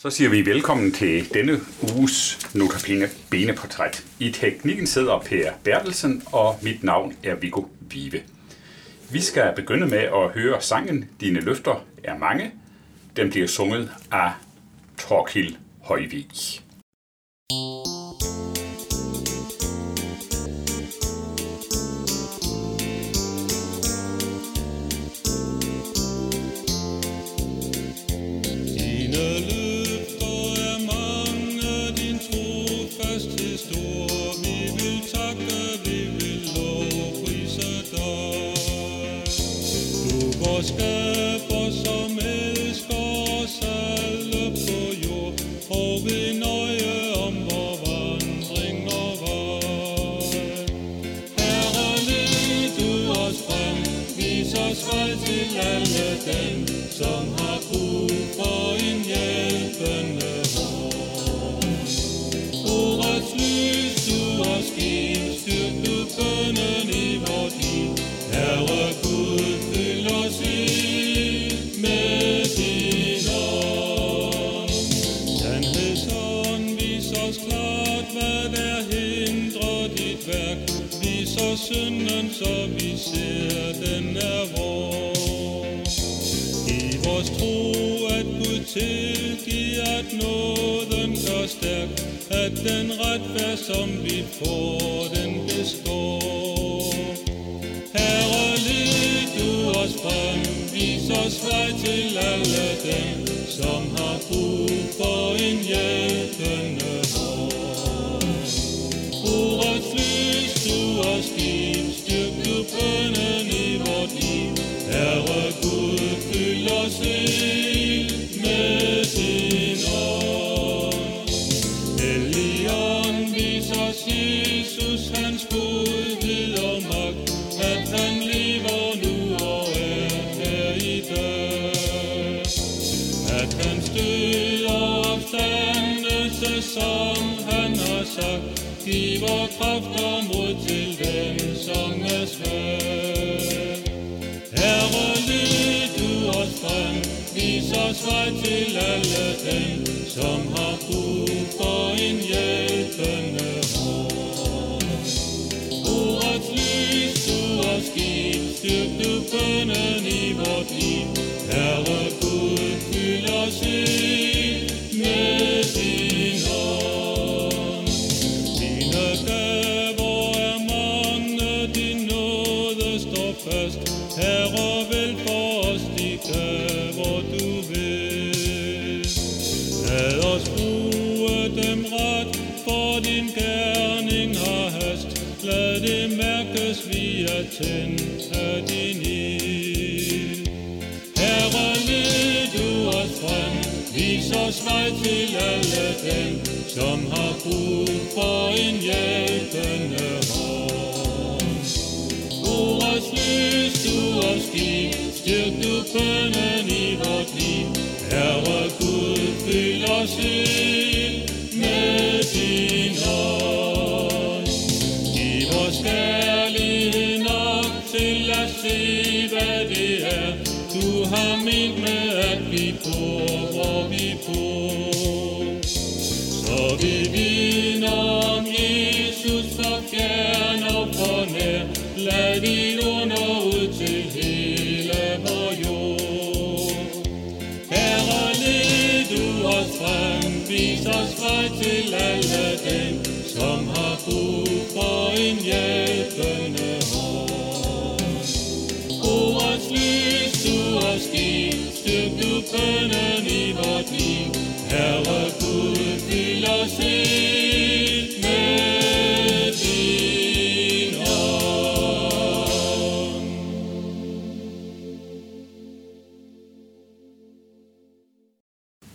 Så siger vi velkommen til denne uges Notabene Beneportræt. I teknikken sidder Per Bertelsen, og mit navn er Viggo Vive. Vi skal begynde med at høre sangen Dine løfter er mange. Den bliver sunget af Torkil Højvig. Dine tilgiver, at nåden så stærk, at den retfærd, som vi får, den består. Herre, led du os frem, vis os vej til alle dem, som har brug for en hjælpende vis os vej til alle dem, som har brug for en hjælpende hånd. Ordets lys du har skidt, styrk du bønnen i vort liv. Herre vi er tændt af din ild. Herre, led du os frem, vis os vej til alle dem, som har brug for en hjælpende hånd. Ordets lys du os giv, styrk du bønnen i vort liv. Herre Gud, fyld os ind.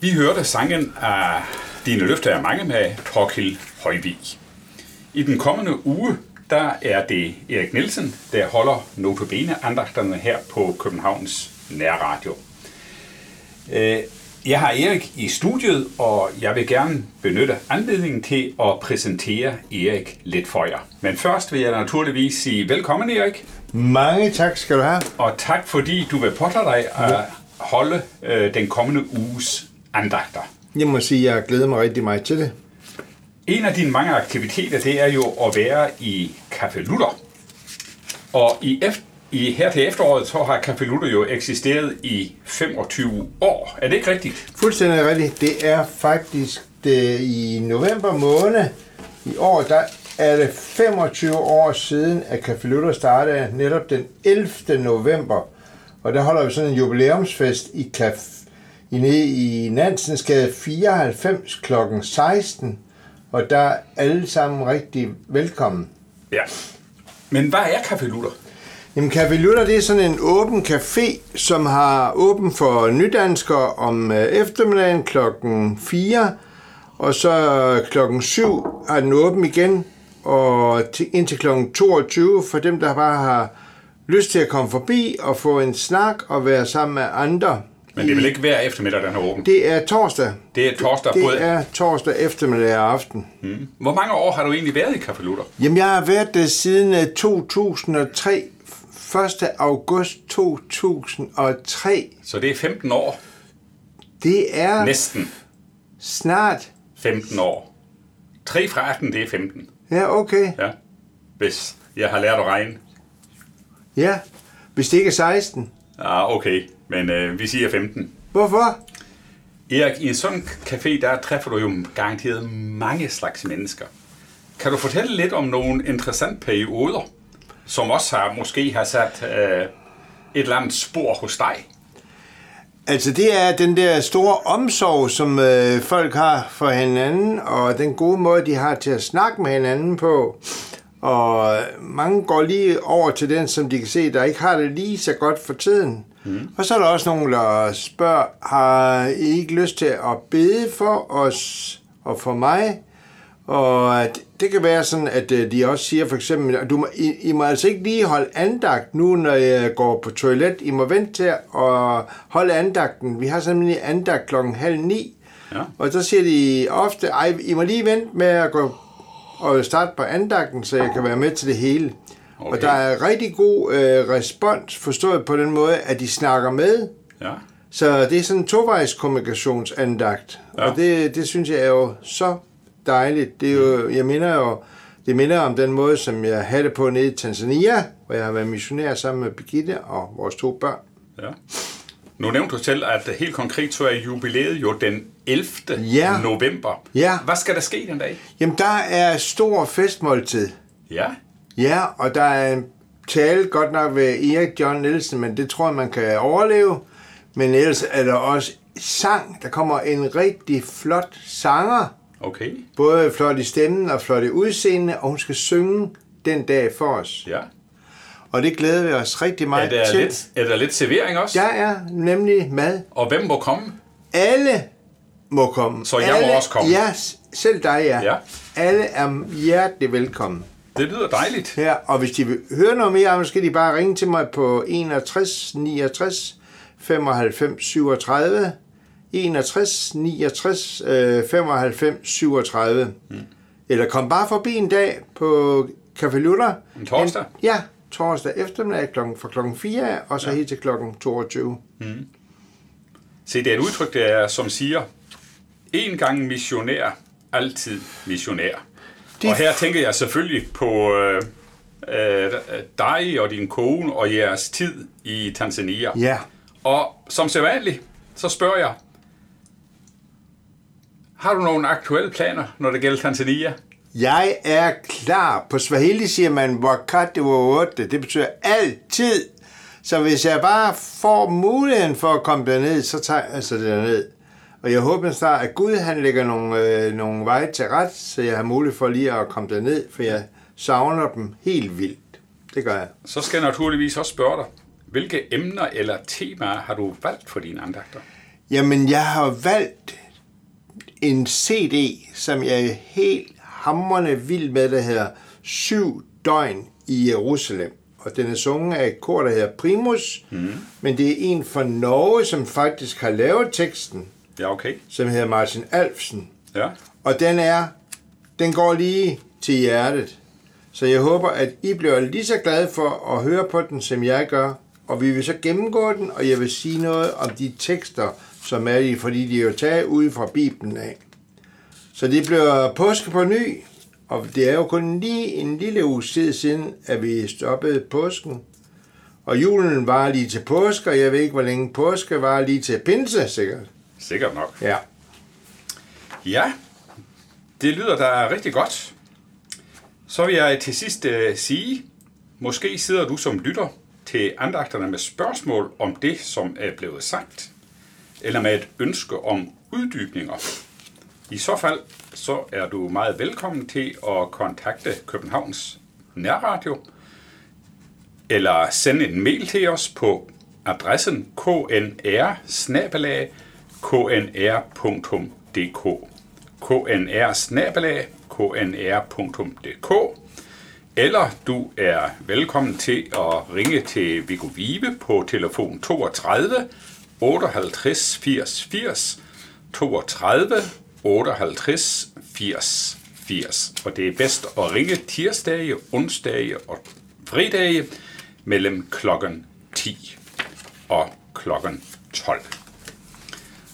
Vi hørte sangen af Dine løfter er mange med Torkild Højvig. I den kommende uge, der er det Erik Nielsen, der holder notabene andagterne her på Københavns Nærradio. Øh, Jeg har Erik i studiet, og jeg vil gerne benytte anledningen til at præsentere Erik lidt for jer. Men først vil jeg naturligvis sige velkommen, Erik, Mange tak skal du have. og tak fordi du vil påtage dig at holde øh, den kommende uges andagter. Jeg må sige, at jeg glæder mig rigtig meget til det. En af dine mange aktiviteter, det er jo at være i Café Lutter. Og i, eft- i her til efteråret, så har Café Lutter jo eksisteret i 25 år. Er det ikke rigtigt? Fuldstændig rigtigt. Det er faktisk det, i november måned i år, der er det 25 år siden, at Café Luther startede netop den 11. november. Og der holder vi sådan en jubilæumsfest i, Caf, i, nede i Nansensgade 94 kl. 16. Og der er alle sammen rigtig velkommen. Ja. Men hvad er Café Lutter? Jamen, Café Luther, det er sådan en åben café, som har åben for nydanskere om øh, eftermiddagen klokken 4, og så klokken 7 har den åben igen, og til, indtil klokken 22 for dem, der bare har lyst til at komme forbi og få en snak og være sammen med andre. Men det er vel ikke hver eftermiddag, den er åben? Det er torsdag. Det er torsdag Det både. er torsdag eftermiddag og aften. Mm. Hvor mange år har du egentlig været i Café Lutter? Jamen, jeg har været der siden øh, 2003. 1. august 2003. Så det er 15 år. Det er Næsten snart. 15 år. 3 fra 18, det er 15. Ja, okay. Ja. Hvis jeg har lært at regne. Ja, hvis det ikke er 16. Ja, okay. Men øh, vi siger 15. Hvorfor? Erik, i en sådan café, der træffer du jo garanteret mange slags mennesker. Kan du fortælle lidt om nogle interessante perioder, som også har måske har sat øh, et eller andet spor hos dig? Altså, det er den der store omsorg, som øh, folk har for hinanden, og den gode måde, de har til at snakke med hinanden på. Og mange går lige over til den, som de kan se, der ikke har det lige så godt for tiden. Mm. Og så er der også nogen, der spørger, har I ikke lyst til at bede for os og for mig? Og det kan være sådan, at øh, de også siger for eksempel, at du må, I, I må altså ikke lige holde andagt nu, når jeg går på toilet. I må vente til at holde andagten. Vi har simpelthen andagt klokken halv ni. Ja. Og så siger de ofte, ej, I må lige vente med at gå og starte på andagten, så jeg kan være med til det hele. Okay. Og der er rigtig god øh, respons, forstået på den måde, at de snakker med. Ja. Så det er sådan en tovejs kommunikationsandagt. Ja. Ja. Og det, det synes jeg er jo så dejligt. Det er jo, jeg minder jo, det minder om den måde, som jeg havde det på nede i Tanzania, hvor jeg har været missionær sammen med Birgitte og vores to børn. ja. Nu nævnte du selv, at helt konkret så er jubilæet jo den 11. Ja. november. Ja. Hvad skal der ske den dag? Jamen, der er stor festmåltid. Ja. Ja, og der er en tale godt nok ved Erik John Nielsen, men det tror jeg, man kan overleve. Men ellers er der også sang. Der kommer en rigtig flot sanger. Okay. Både flot i stemmen og flot i udseende, og hun skal synge den dag for os. Ja. Og det glæder vi os rigtig Er meget der, til. lidt, er der lidt servering også? Der er nemlig mad. Og hvem må komme? Alle må komme. Så jeg må Alle, også komme? Ja, selv dig, ja. Ja. Alle er hjertelig velkommen. Det lyder dejligt. her, og hvis de vil høre noget mere så skal de bare ringe til mig på 61 69 95 37. 61 69 øh, 95 37. Mm. Eller kom bare forbi en dag på Café Luther. En torsdag? En, ja, torsdag eftermiddag klokken, fra klokken 4 og så ja. helt til klokken 22. Se, det er et udtryk, der er, som siger, en gang missionær, altid missionær. Det- Og her tænker jeg selvfølgelig på øh, øh, dig og din kone og jeres tid i Tanzania. Ja. Og som sædvanligt, så spørger jeg, har du nogle aktuelle planer, når det gælder Tanzania? Jeg er klar. På Swahili siger man, wakati wowote. Det betyder altid. Så hvis jeg bare får muligheden for at komme derned, så tager jeg altså derned. Og jeg håber snart, at Gud han lægger nogle, øh, nogle veje til ret, så jeg har mulighed for lige at komme derned, for jeg savner dem helt vildt. Det gør jeg. Så skal jeg naturligvis også spørge dig, hvilke emner eller temaer har du valgt for dine andagter? Jamen, jeg har valgt en CD, som jeg er helt hamrende vild med, der hedder Syv døgn i Jerusalem. Og den er sunget af et kor, der hedder Primus, mm. men det er en fra Norge, som faktisk har lavet teksten, Ja, okay. som hedder Martin Alfsen. Ja. Og den er, den går lige til hjertet. Så jeg håber, at I bliver lige så glade for at høre på den, som jeg gør. Og vi vil så gennemgå den, og jeg vil sige noget om de tekster, som er i, fordi de er jo taget ud fra Bibelen af. Så det bliver påske på ny, og det er jo kun lige en lille uge tid siden, at vi stoppede påsken. Og julen var lige til påske, og jeg ved ikke, hvor længe påske var lige til pinse, sikkert. Sikkert nok. Ja. Ja, det lyder da rigtig godt. Så vil jeg til sidst uh, sige, måske sidder du som lytter til andagterne med spørgsmål om det, som er blevet sagt, eller med et ønske om uddybninger. I så fald så er du meget velkommen til at kontakte Københavns Nærradio, eller sende en mail til os på adressen knr knr.dk knr knr.dk eller du er velkommen til at ringe til Viggo Vive på telefon 32 58 80 80 32 58 80 80. Og det er bedst at ringe tirsdage, onsdage og fridage mellem klokken 10 og klokken 12.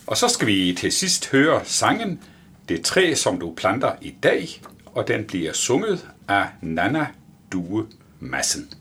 Og så skal vi til sidst høre sangen Det træ, som du planter i dag, og den bliver sunget af Nana Due Massen.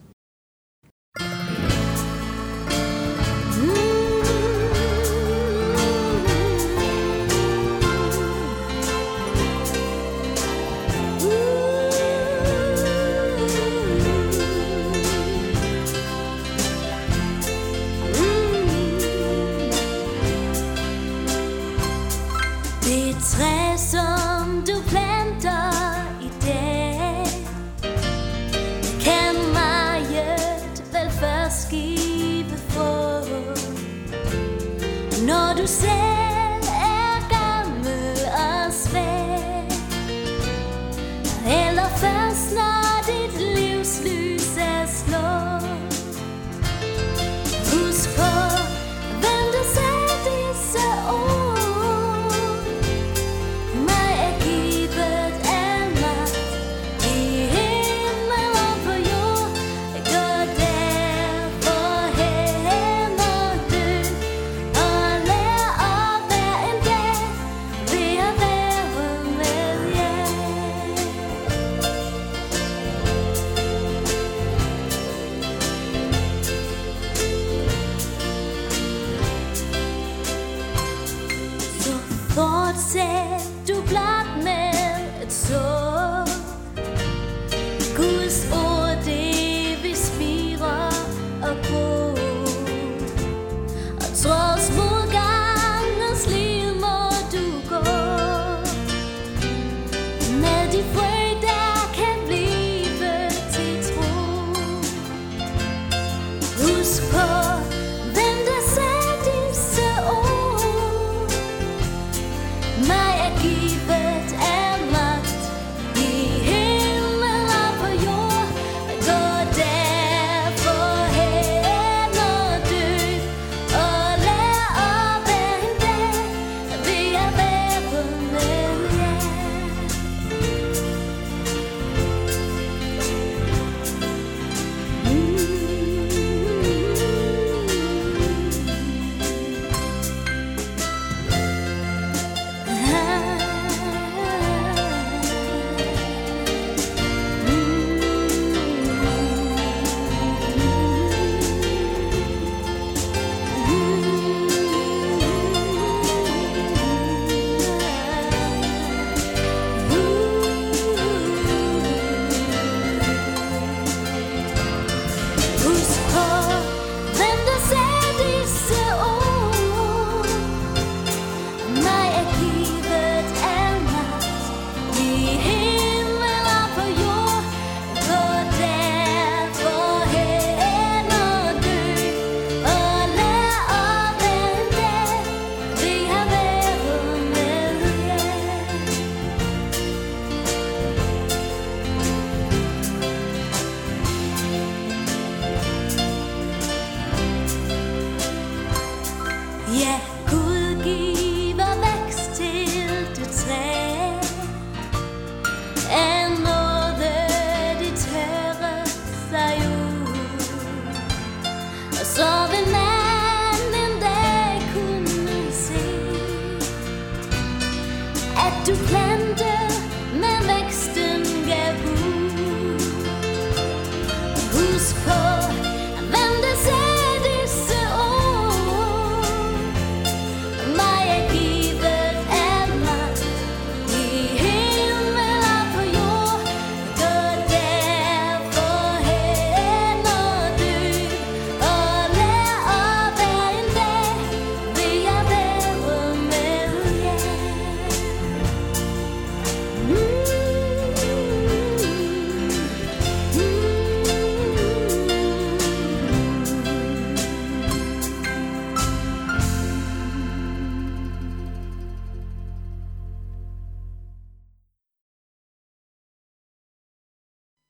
Når du